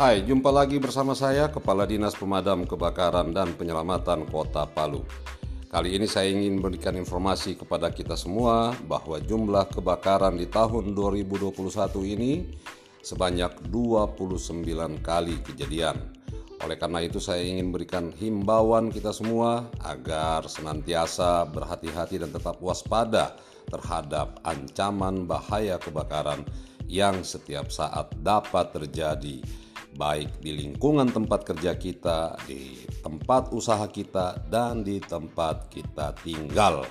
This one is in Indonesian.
Hai, jumpa lagi bersama saya Kepala Dinas Pemadam Kebakaran dan Penyelamatan Kota Palu. Kali ini saya ingin memberikan informasi kepada kita semua bahwa jumlah kebakaran di tahun 2021 ini sebanyak 29 kali kejadian. Oleh karena itu saya ingin berikan himbauan kita semua agar senantiasa berhati-hati dan tetap waspada terhadap ancaman bahaya kebakaran yang setiap saat dapat terjadi baik di lingkungan tempat kerja kita, di tempat usaha kita, dan di tempat kita tinggal.